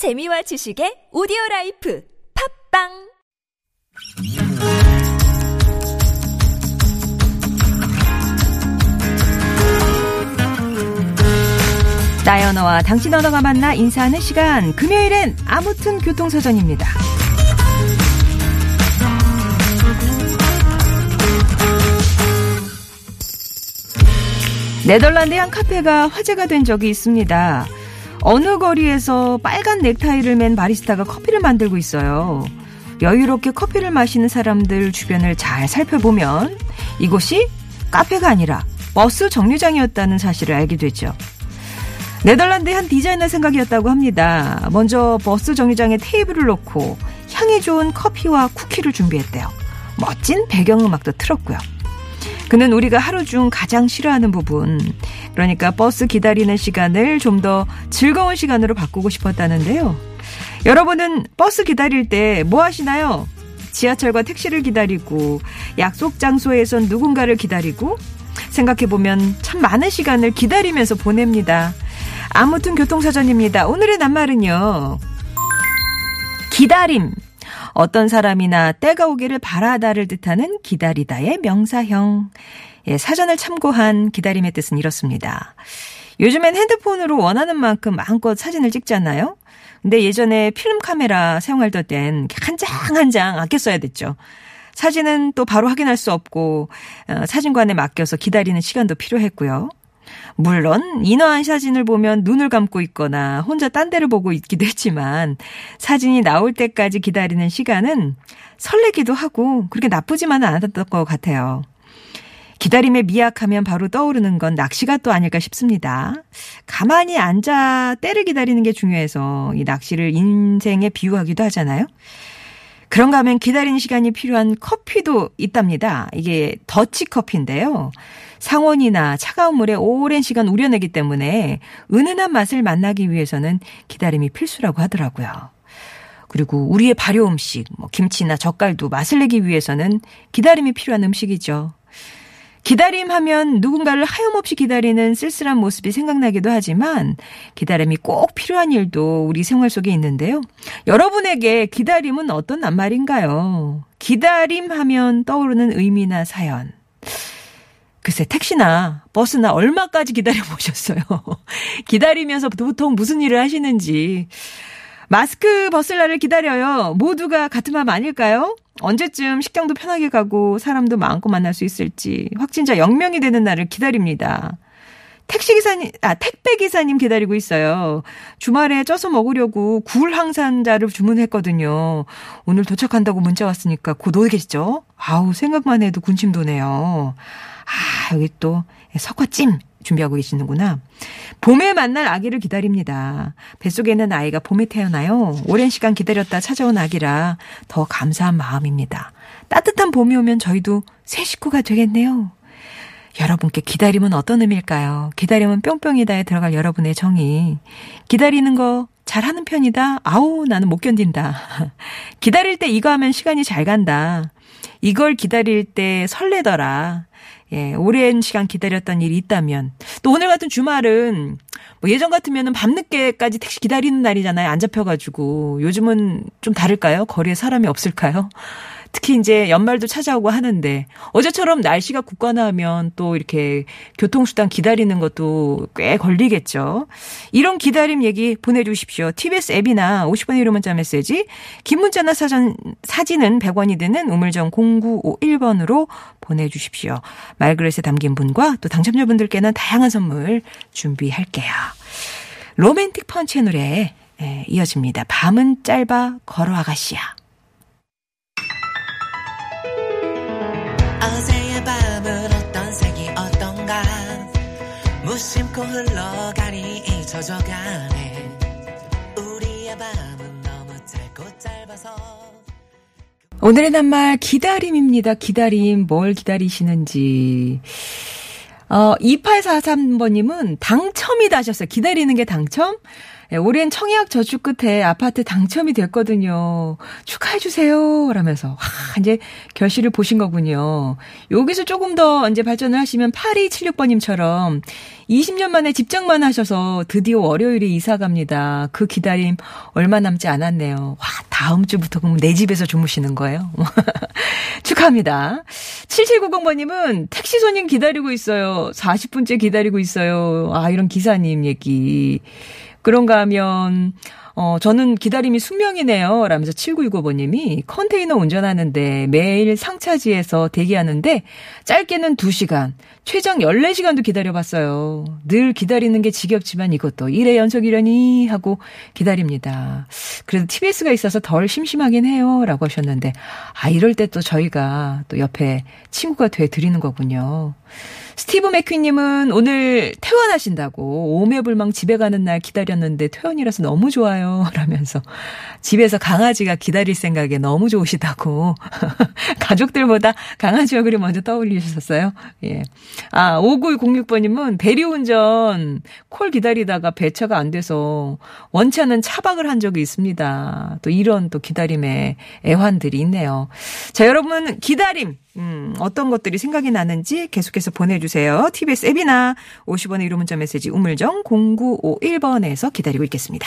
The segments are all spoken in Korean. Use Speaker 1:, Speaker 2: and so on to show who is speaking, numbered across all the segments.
Speaker 1: 재미와 지식의 오디오 life 팟빵
Speaker 2: 나의 언어와 당신 언어가 만나 인사하는 시간 금요일엔 아무튼 교통사전입니다. 네덜란드의 한 카페가 화제가 된 적이 있습니다. 어느 거리에서 빨간 넥타이를 맨 바리스타가 커피를 만들고 있어요. 여유롭게 커피를 마시는 사람들 주변을 잘 살펴보면 이곳이 카페가 아니라 버스 정류장이었다는 사실을 알게 되죠. 네덜란드의 한 디자이너 생각이었다고 합니다. 먼저 버스 정류장에 테이블을 놓고 향이 좋은 커피와 쿠키를 준비했대요. 멋진 배경음악도 틀었고요. 그는 우리가 하루 중 가장 싫어하는 부분, 그러니까 버스 기다리는 시간을 좀 더 즐거운 시간으로 바꾸고 싶었다는데요. 여러분은 버스 기다릴 때 뭐 하시나요? 지하철과 택시를 기다리고 약속 장소에선 누군가를 기다리고 생각해보면 참 많은 시간을 기다리면서 보냅니다. 아무튼 교통사전입니다. 오늘의 낱말은요. 기다림. 어떤 사람이나 때가 오기를 바라다를 뜻하는 기다리다의 명사형. 예, 사전을 참고한 기다림의 뜻은 이렇습니다. 요즘엔 핸드폰으로 원하는 만큼 마음껏 사진을 찍잖아요. 근데 예전에 필름 카메라 사용할 때는 한장 한 장 아껴 써야 됐죠. 사진은 또 바로 확인할 수 없고 어, 사진관에 맡겨서 기다리는 시간도 필요했고요. 물론 인화한 사진을 보면 눈을 감고 있거나 혼자 딴 데를 보고 있기도 했지만 사진이 나올 때까지 기다리는 시간은 설레기도 하고 그렇게 나쁘지만은 않았던 것 같아요. 기다림에 미약하면 바로 떠오르는 건 낚시가 또 아닐까 싶습니다. 가만히 앉아 때를 기다리는 게 중요해서 이 낚시를 인생에 비유하기도 하잖아요. 그런가 하면 기다리는 시간이 필요한 커피도 있답니다. 이게 더치 커피인데요. 상온이나 차가운 물에 오랜 시간 우려내기 때문에 은은한 맛을 만나기 위해서는 기다림이 필수라고 하더라고요. 그리고 우리의 발효 음식, 뭐 김치나 젓갈도 맛을 내기 위해서는 기다림이 필요한 음식이죠. 기다림 하면 누군가를 하염없이 기다리는 쓸쓸한 모습이 생각나기도 하지만 기다림이 꼭 필요한 일도 우리 생활 속에 있는데요. 여러분에게 기다림은 어떤 낱말인가요? 기다림 하면 떠오르는 의미나 사연. 글쎄 택시나 버스나 얼마까지 기다려 보셨어요? 기다리면서 보통 무슨 일을 하시는지. 마스크 벗을 날을 기다려요. 모두가 같은 마음 아닐까요? 언제쯤 식당도 편하게 가고 사람도 마음껏 만날 수 있을지 확진자 0명이 되는 날을 기다립니다. 택시 기사님, 아, 택배 기사님 기다리고 있어요. 주말에 쪄서 먹으려고 굴 항산자를 주문했거든요. 오늘 도착한다고 문자 왔으니까 곧 오겠죠? 아우, 생각만 해도 군침 도네요. 아, 여기 또 석화찜 준비하고 계시는구나. 봄에 만날 아기를 기다립니다. 뱃속에 있는 아이가 봄에 태어나요. 오랜 시간 기다렸다 찾아온 아기라 더 감사한 마음입니다. 따뜻한 봄이 오면 저희도 새 식구가 되겠네요. 여러분께 기다림은 어떤 의미일까요? 기다림은 뿅뿅이다에 들어갈 여러분의 정의. 기다리는 거 잘하는 편이다. 아우, 나는 못 견딘다. 기다릴 때 이거 하면 시간이 잘 간다. 이걸 기다릴 때 설레더라. 예, 오랜 시간 기다렸던 일이 있다면 또 오늘 같은 주말은 뭐 예전 같으면은 밤늦게까지 택시 기다리는 날이잖아요. 안 잡혀가지고 요즘은 좀 다를까요? 거리에 사람이 없을까요? 특히 이제 연말도 찾아오고 하는데 어제처럼 날씨가 굳건하면 또 이렇게 교통수단 기다리는 것도 꽤 걸리겠죠. 이런 기다림 얘기 보내주십시오. TBS 앱이나 50번의 1호 문자 메시지 긴 문자나 사전, 사진은 100원이 드는 우물정 0951번으로 보내주십시오. 말그릇에 담긴 분과 또 당첨자분들께는 다양한 선물 준비할게요. 로맨틱 펀치의 노래 예, 이어집니다. 밤은 짧아 걸어 아가씨야.
Speaker 3: 심코 흘러가니 잊혀져가네 우리의 밤은 너무 짧고 짧아서
Speaker 2: 오늘의 낱말 기다림입니다. 기다림 뭘 기다리시는지. 어 2843번님은 당첨이다 하셨어요. 기다리는 게 당첨? 예, 올해는 청약 저축 끝에 아파트 당첨이 됐거든요. 축하해주세요. 라면서, 와, 이제 결실을 보신 거군요. 여기서 조금 더 이제 발전을 하시면 8276번님처럼 20년 만에 집장만 하셔서 드디어 월요일에 이사 갑니다. 그 기다림 얼마 남지 않았네요. 와, 다음 주부터 그럼 내 집에서 주무시는 거예요? 축하합니다. 7790번님은 택시 손님 기다리고 있어요. 40분째 기다리고 있어요. 아, 이런 기사님 얘기. 그런가 하면, 어, 저는 기다림이 숙명이네요. 라면서 7965번님이 컨테이너 운전하는데 매일 상차지에서 대기하는데 짧게는 2시간, 최장 14시간도 기다려봤어요. 늘 기다리는 게 지겹지만 이것도 1회 연속이려니 하고 기다립니다. 그래도 TBS가 있어서 덜 심심하긴 해요. 라고 하셨는데, 아, 이럴 때 또 저희가 또 옆에 친구가 돼 드리는 거군요. 스티브 맥퀸님은 오늘 퇴원하신다고 오매불망 집에 가는 날 기다렸는데 퇴원이라서 너무 좋아요. 라면서 집에서 강아지가 기다릴 생각에 너무 좋으시다고 가족들보다 강아지 얼굴이 먼저 떠올리셨어요. 예. 아, 5906번님은 대리운전 콜 기다리다가 배차가 안 돼서 않은 차박을 한 적이 있습니다. 또 이런 또 기다림의 애환들이 있네요. 자, 여러분 기다림 음, 어떤 것들이 생각이 나는지 계속해서 보내주세요. TBS 앱이나 50원의 유료 문자 메시지 우물정 0951번에서 기다리고 있겠습니다.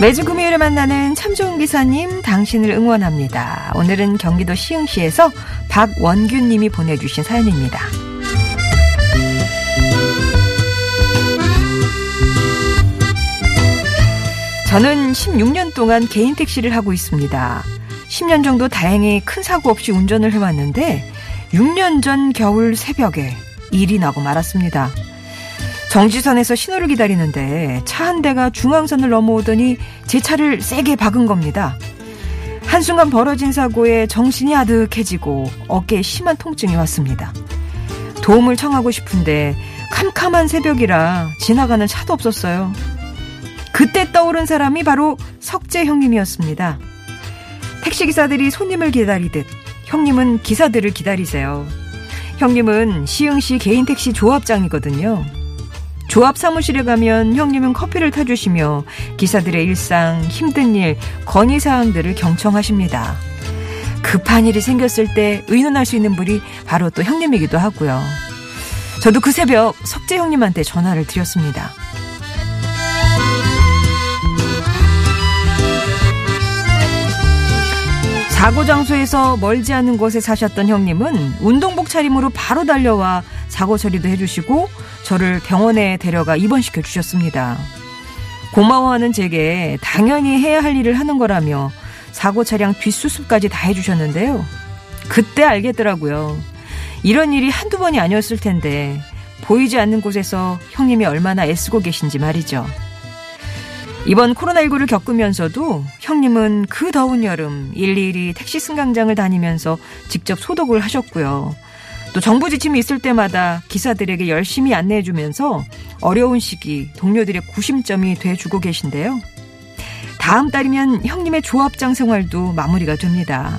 Speaker 2: 매주 금요일에 만나는 참 좋은 기사님 당신을 응원합니다. 오늘은 경기도 시흥시에서 박원균 님이 보내주신 사연입니다. 저는 16년 동안 개인 택시를 하고 있습니다. 10년 정도 다행히 큰 사고 없이 운전을 해왔는데 6년 전 겨울 새벽에 일이 나고 말았습니다. 정지선에서 신호를 기다리는데 차 한 대가 중앙선을 넘어오더니 제 차를 세게 박은 겁니다. 한순간 벌어진 사고에 정신이 아득해지고 어깨에 심한 통증이 왔습니다. 도움을 청하고 싶은데 캄캄한 새벽이라 지나가는 차도 없었어요. 그때 떠오른 사람이 바로 석재 형님이었습니다. 택시기사들이 손님을 기다리듯 형님은 기사들을 기다리세요. 형님은 시흥시 개인 택시 조합장이거든요. 조합 사무실에 가면 형님은 커피를 타주시며 기사들의 일상, 힘든 일, 건의사항들을 경청하십니다. 급한 일이 생겼을 때 의논할 수 있는 분이 바로 또 형님이기도 하고요. 저도 그 새벽 석재 형님한테 전화를 드렸습니다. 사고 장소에서 멀지 않은 곳에 사셨던 형님은 운동복 차림으로 바로 달려와 사고 처리도 해주시고 저를 병원에 데려가 입원시켜 주셨습니다. 고마워하는 제게 당연히 해야 할 일을 하는 거라며 사고 차량 뒷수습까지 다 해주셨는데요. 그때 알겠더라고요. 이런 일이 한두 번이 아니었을 텐데 보이지 않는 곳에서 형님이 얼마나 애쓰고 계신지 말이죠. 이번 코로나19를 겪으면서도 형님은 그 더운 여름 일일이 택시 승강장을 다니면서 직접 소독을 하셨고요. 또 정부 지침이 있을 때마다 기사들에게 열심히 안내해주면서 어려운 시기 동료들의 구심점이 돼주고 계신데요. 다음 달이면 형님의 조합장 생활도 마무리가 됩니다.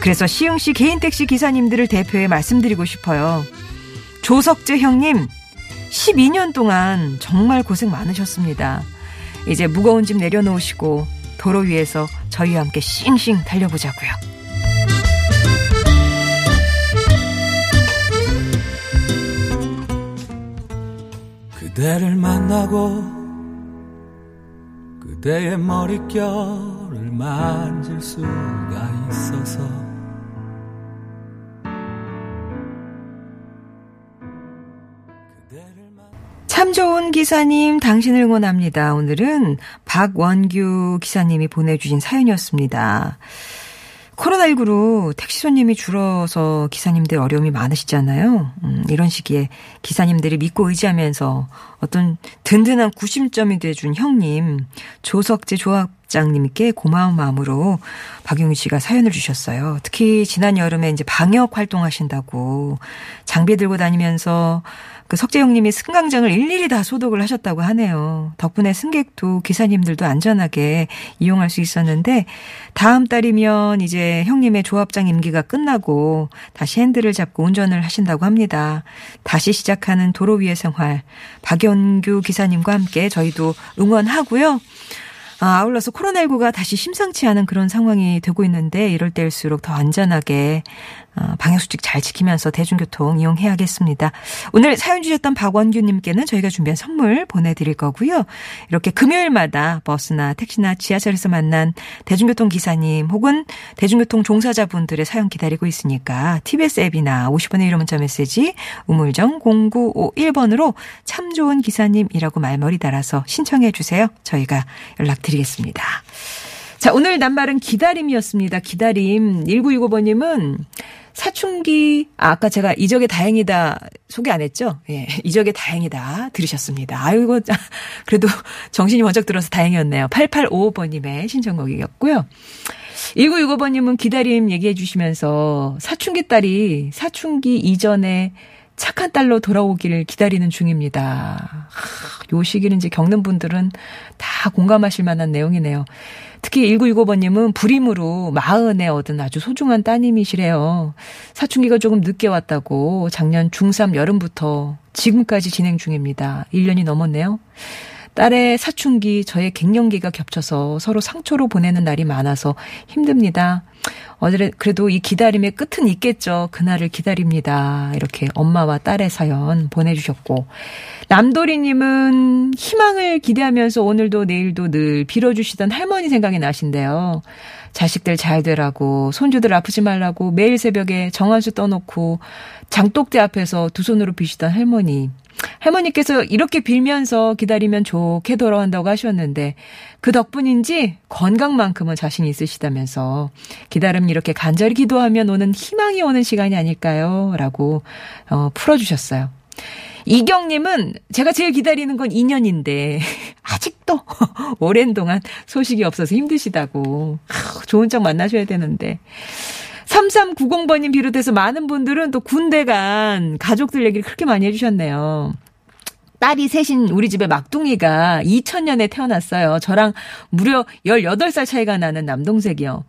Speaker 2: 그래서 시흥 시 개인 택시 기사님들을 대표해 말씀드리고 싶어요. 조석재 형님, 12년 동안 정말 고생 많으셨습니다. 이제 무거운 짐 내려놓으시고 도로 위에서 저희와 함께 싱싱 달려보자고요.
Speaker 4: 그대를 만나고 그대의 머릿결을 만질 수가 있어서
Speaker 2: 참 좋은 기사님, 당신을 응원합니다. 오늘은 박원규 기사님이 보내주신 사연이었습니다. 코로나19로 택시 손님이 줄어서 기사님들 어려움이 많으시잖아요. 음, 이런 시기에 기사님들이 믿고 의지하면서 어떤 든든한 구심점이 돼준 형님, 조석재 조합 조합장님께 고마운 마음으로 박용희 씨가 사연을 주셨어요. 특히 지난 여름에 이제 방역 활동하신다고 장비 들고 다니면서 그 석재형님이 승강장을 일일이 다 소독을 하셨다고 하네요. 덕분에 승객도 기사님들도 안전하게 이용할 수 있었는데 다음 달이면 이제 형님의 조합장 임기가 끝나고 다시 핸들을 잡고 운전을 하신다고 합니다. 다시 시작하는 도로 위의 생활 박연규 기사님과 함께 저희도 응원하고요. 아, 아울러서 코로나19가 다시 심상치 않은 그런 상황이 되고 있는데 이럴 때일수록 더 안전하게 어, 방역수칙 잘 지키면서 대중교통 이용해야겠습니다. 오늘 사연 주셨던 박원규님께는 저희가 준비한 선물 보내드릴 거고요. 이렇게 금요일마다 버스나 택시나 지하철에서 만난 대중교통 기사님 혹은 대중교통 종사자분들의 사연 기다리고 있으니까 TBS 앱이나 50번의 1호 문자 메시지 우물정 0951번으로 참 좋은 기사님이라고 말머리 달아서 신청해 주세요. 저희가 연락드리겠습니다. 자, 오늘 낱말은 기다림이었습니다. 기다림. 1965번님은 사춘기, 아, 아까 제가 이적의 다행이다 소개 안 했죠? 예, 이적의 다행이다 들으셨습니다. 아이고, 그래도 정신이 번쩍 들어서 다행이었네요. 8855번님의 신청곡이었고요. 1965번님은 기다림 얘기해 주시면서 사춘기 딸이 사춘기 이전에 착한 딸로 돌아오기를 기다리는 중입니다. 요 시기를 이제 겪는 분들은 다 공감하실 만한 내용이네요. 특히 1965번님은 불임으로 마흔에 얻은 아주 소중한 따님이시래요. 사춘기가 조금 늦게 왔다고 작년 중3 여름부터 지금까지 진행 중입니다. 1년이 넘었네요. 딸의 사춘기, 저의 갱년기가 겹쳐서 서로 상처로 보내는 날이 많아서 힘듭니다. 어제 그래도 이 기다림의 끝은 있겠죠. 그날을 기다립니다. 이렇게 엄마와 딸의 사연 보내주셨고 남도리님은 희망을 기대하면서 오늘도 내일도 늘 빌어주시던 할머니 생각이 나신대요. 자식들 잘 되라고 손주들 아프지 말라고 매일 새벽에 정한수 떠놓고 장독대 앞에서 두 손으로 비시던 할머니. 할머니께서 이렇게 빌면서 기다리면 좋게 돌아온다고 하셨는데 그 덕분인지 건강만큼은 자신 있으시다면서 기다림 이렇게 간절히 기도하면 오는 희망이 오는 시간이 아닐까요? 라고 어, 풀어주셨어요. 이경님은 제가 제일 기다리는 건 2년인데 아직도 오랜 동안 소식이 없어서 힘드시다고 좋은 척 만나셔야 되는데 3390번님 비롯해서 많은 분들은 또 군대 간 가족들 얘기를 그렇게 많이 해주셨네요. 딸이 셋인 우리 집에 막둥이가 2000년에 태어났어요. 저랑 무려 18살 차이가 나는 남동생이요.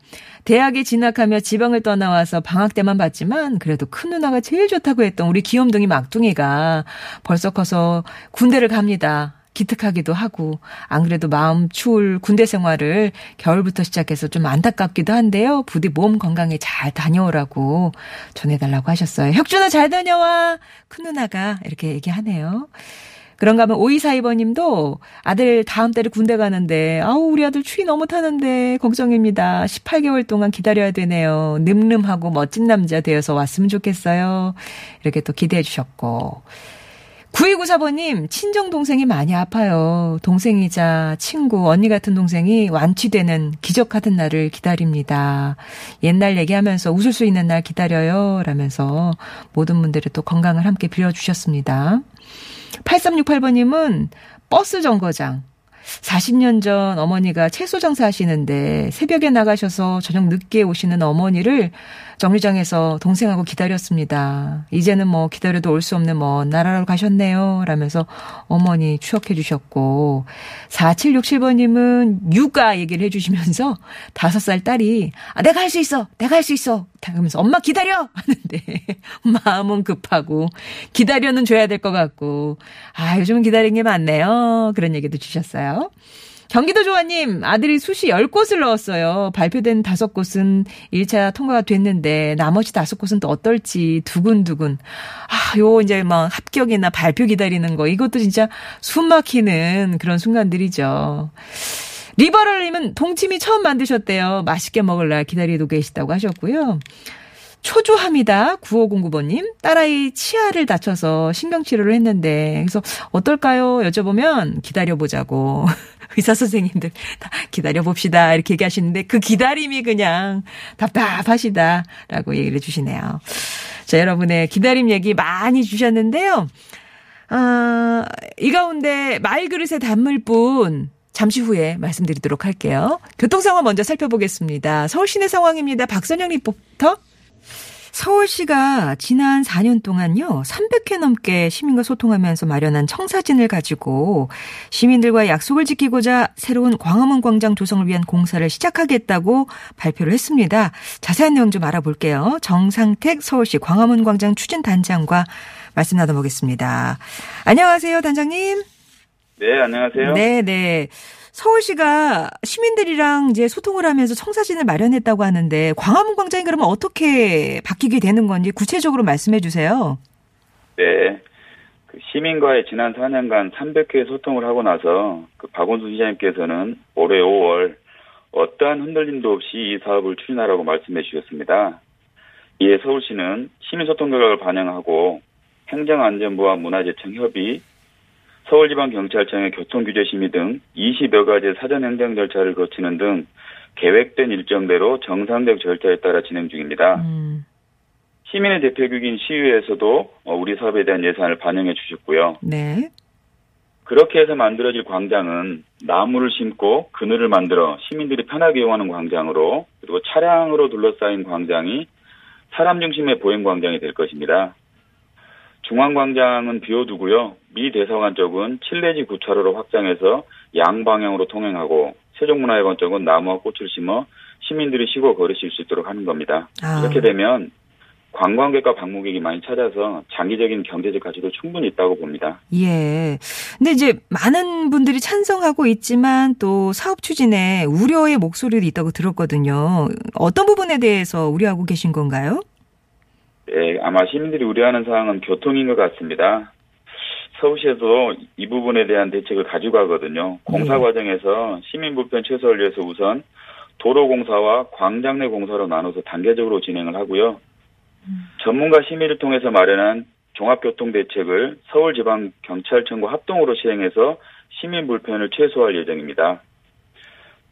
Speaker 2: 대학에 진학하며 지방을 떠나와서 방학 때만 봤지만 그래도 큰 누나가 제일 좋다고 했던 우리 귀염둥이 막둥이가 벌써 커서 군대를 갑니다. 기특하기도 하고 안 그래도 마음 추울 군대 생활을 겨울부터 시작해서 좀 안타깝기도 한데요. 부디 몸 건강에 잘 다녀오라고 전해달라고 하셨어요. 혁준아 잘 다녀와 큰 누나가 이렇게 얘기하네요. 그런가 하면 오이사이버님도 아들 다음 달에 군대 가는데 아우 우리 아들 추위 너무 타는데 걱정입니다. 18개월 동안 기다려야 되네요. 늠름하고 멋진 남자 되어서 왔으면 좋겠어요. 이렇게 또 기대해 주셨고 9294번님, 친정 동생이 많이 아파요. 동생이자 친구, 언니 같은 동생이 완치되는 기적 같은 날을 기다립니다. 옛날 얘기하면서 웃을 수 있는 날 기다려요. 라면서 모든 분들의 또 건강을 함께 빌어주셨습니다. 8368번님은 버스 정거장. 40년 전 어머니가 채소 장사하시는데 새벽에 나가셔서 저녁 늦게 오시는 어머니를 정류장에서 동생하고 기다렸습니다. 이제는 뭐 기다려도 올 수 없는 먼 나라로 가셨네요. 라면서 어머니 추억해 주셨고 4767번님은 육아 얘기를 해 주시면서 5살 딸이 아, 내가 할 수 있어. 내가 할 수 있어. 그러면서 엄마 기다려 하는데 마음은 급하고 기다려는 줘야 될 것 같고 아 요즘은 기다리는 게 많네요. 그런 얘기도 주셨어요. 경기도 조아님, 아들이 수시 10곳을 넣었어요. 발표된 5곳은 1차 통과가 됐는데, 나머지 5곳은 또 어떨지 두근두근. 아, 요, 이제 막 합격이나 발표 기다리는 거, 이것도 진짜 숨 막히는 그런 순간들이죠. 리버럴님은 동치미 처음 만드셨대요. 맛있게 먹을라 기다리고 계시다고 하셨고요. 초조합니다. 9509번님. 딸아이 치아를 다쳐서 신경치료를 했는데, 그래서 어떨까요? 여쭤보면 기다려보자고. 의사 선생님들 다 기다려봅시다. 이렇게 얘기하시는데 그 기다림이 그냥 답답하시다. 라고 얘기를 해주시네요. 자, 여러분의 기다림 얘기 많이 주셨는데요. 아, 이 가운데 말그릇에 담을 분 잠시 후에 말씀드리도록 할게요. 교통 상황 먼저 살펴보겠습니다. 서울 시내 상황입니다. 박선영 리포터. 서울시가 지난 4년 동안요, 300회 넘게 시민과 소통하면서 마련한 청사진을 가지고 시민들과 약속을 지키고자 새로운 광화문 광장 조성을 위한 공사를 시작하겠다고 발표를 했습니다. 자세한 내용 좀 알아볼게요. 정상택 서울시 광화문 광장 추진단장과 말씀 나눠보겠습니다. 안녕하세요, 단장님.
Speaker 5: 네, 안녕하세요.
Speaker 2: 네, 네. 서울시가 시민들이랑 이제 소통을 하면서 청사진을 마련했다고 하는데 광화문 광장이 그러면 어떻게 바뀌게 되는 건지 구체적으로 말씀해 주세요.
Speaker 5: 네. 그 시민과의 지난 4년간 300회 소통을 하고 나서 그 박원순 시장님께서는 올해 5월 어떠한 흔들림도 없이 이 사업을 추진하라고 말씀해 주셨습니다. 이에 서울시는 시민소통 결과를 반영하고 행정안전부와 문화재청 협의, 서울지방경찰청의 교통규제심의 등 20여 가지 사전행정 절차를 거치는 등 계획된 일정대로 정상적 절차에 따라 진행 중입니다.
Speaker 2: 음,
Speaker 5: 시민의 대표국인 시의회에서도 어, 우리 사업에 대한 예산을 반영해 주셨고요.
Speaker 2: 네.
Speaker 5: 그렇게 해서 만들어질 광장은 나무를 심고 그늘을 만들어 시민들이 편하게 이용하는 광장으로 그리고 차량으로 둘러싸인 광장이 사람 중심의 보행 광장이 될 것입니다. 중앙광장은 비워두고요. 미 대사관 쪽은 7내지 9차로로 확장해서 양방향으로 통행하고 세종문화회관 쪽은 나무와 꽃을 심어 시민들이 쉬고 걸으실 수 있도록 하는 겁니다.
Speaker 2: 아.
Speaker 5: 이렇게 되면 관광객과 방문객이 많이 찾아서 장기적인 경제적 가치도 충분히 있다고 봅니다.
Speaker 2: 예. 근데 이제 많은 분들이 찬성하고 있지만 또 사업 추진에 우려의 목소리도 있다고 들었거든요. 어떤 부분에 대해서 우려하고 계신 건가요?
Speaker 5: 네, 아마 시민들이 우려하는 사항은 교통인 것 같습니다. 서울시에서 이 부분에 대한 대책을 가지고 가거든요. 공사
Speaker 2: 네.
Speaker 5: 과정에서 시민 불편 최소화를 위해서 우선 도로 공사와 광장 내 공사로 나눠서 단계적으로 진행을 하고요. 전문가 심의를 통해서 마련한 종합교통 대책을 서울지방경찰청과 합동으로 시행해서 시민 불편을 최소화할 예정입니다.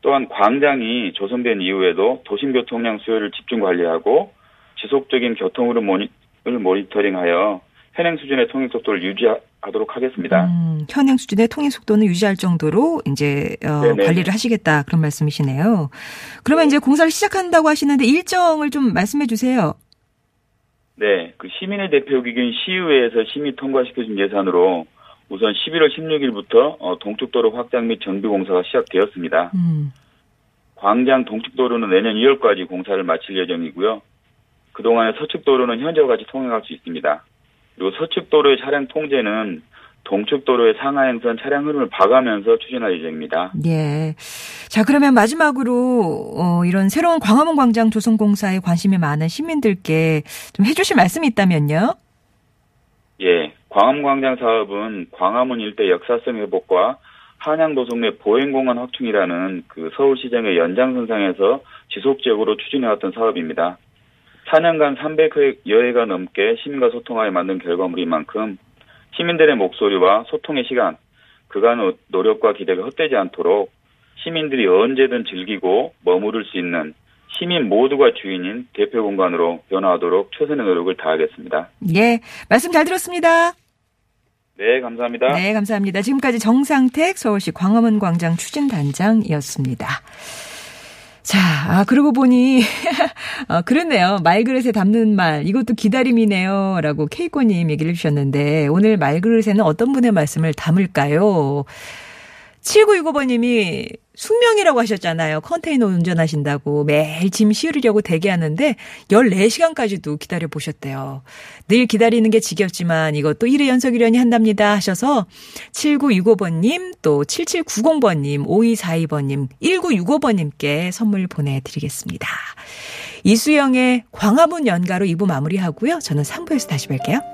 Speaker 5: 또한 광장이 조성된 이후에도 도심 교통량 수요를 집중 관리하고 지속적인 교통 흐름 모니를 모니터링하여 현행 수준의 통행 속도를 유지하도록 하겠습니다.
Speaker 2: 음, 현행 수준의 통행 속도는 유지할 정도로 이제 어. 관리를 하시겠다 그런 말씀이시네요. 그러면 이제 공사를 시작한다고 하시는데 일정을 좀 말씀해 주세요.
Speaker 5: 네, 그 시민의 대표 기관 시의회에서 심의 통과시켜준 예산으로 우선 11월 16일부터 어, 동축도로 확장 및 정비 공사가 시작되었습니다.
Speaker 2: 음,
Speaker 5: 광장 동축도로는 내년 2월까지 공사를 마칠 예정이고요. 그동안에 서측도로는 현재와 같이 통행할 수 있습니다. 그리고 서측도로의 차량 통제는 동축도로의 상하행선 차량 흐름을 봐가면서 추진할 예정입니다.
Speaker 2: 예. 자, 그러면 마지막으로 어, 이런 새로운 광화문 광장 조성 공사에 관심이 많은 시민들께 좀 해주실 말씀이 있다면요.
Speaker 5: 예, 광화문 광장 사업은 광화문 일대 역사성 회복과 한양도성 내 보행공간 확충이라는 그 서울시장의 연장선상에서 지속적으로 추진해왔던 사업입니다. 4년간 300여 회가 넘게 시민과 소통하여 만든 결과물인 만큼 시민들의 목소리와 소통의 시간, 그간의 노력과 기대가 헛되지 않도록 시민들이 언제든 즐기고 머무를 수 있는 시민 모두가 주인인 대표 공간으로 변화하도록 최선의 노력을 다하겠습니다.
Speaker 2: 예. 말씀 잘 들었습니다.
Speaker 5: 네, 감사합니다.
Speaker 2: 네, 감사합니다. 지금까지 정상택 서울시 광화문 광장 추진단장이었습니다. 자, 아, 그러고 보니, 어, 그렇네요. 말그릇에 담는 말, 이것도 기다림이네요. 라고 케이코님 얘기를 해주셨는데, 오늘 말그릇에는 어떤 분의 말씀을 담을까요? 7965번님이 숙명이라고 하셨잖아요. 컨테이너 운전하신다고 매일 짐 실으려고 대기하는데 14시간까지도 기다려 보셨대요. 늘 기다리는 게 지겹지만 이것도 1회 연속이려니 한답니다 하셔서 7965번님 또 7790번님 5242번님 1965번님께 선물 보내드리겠습니다. 이수영의 광화문 연가로 2부 마무리하고요. 저는 3부에서 다시 뵐게요.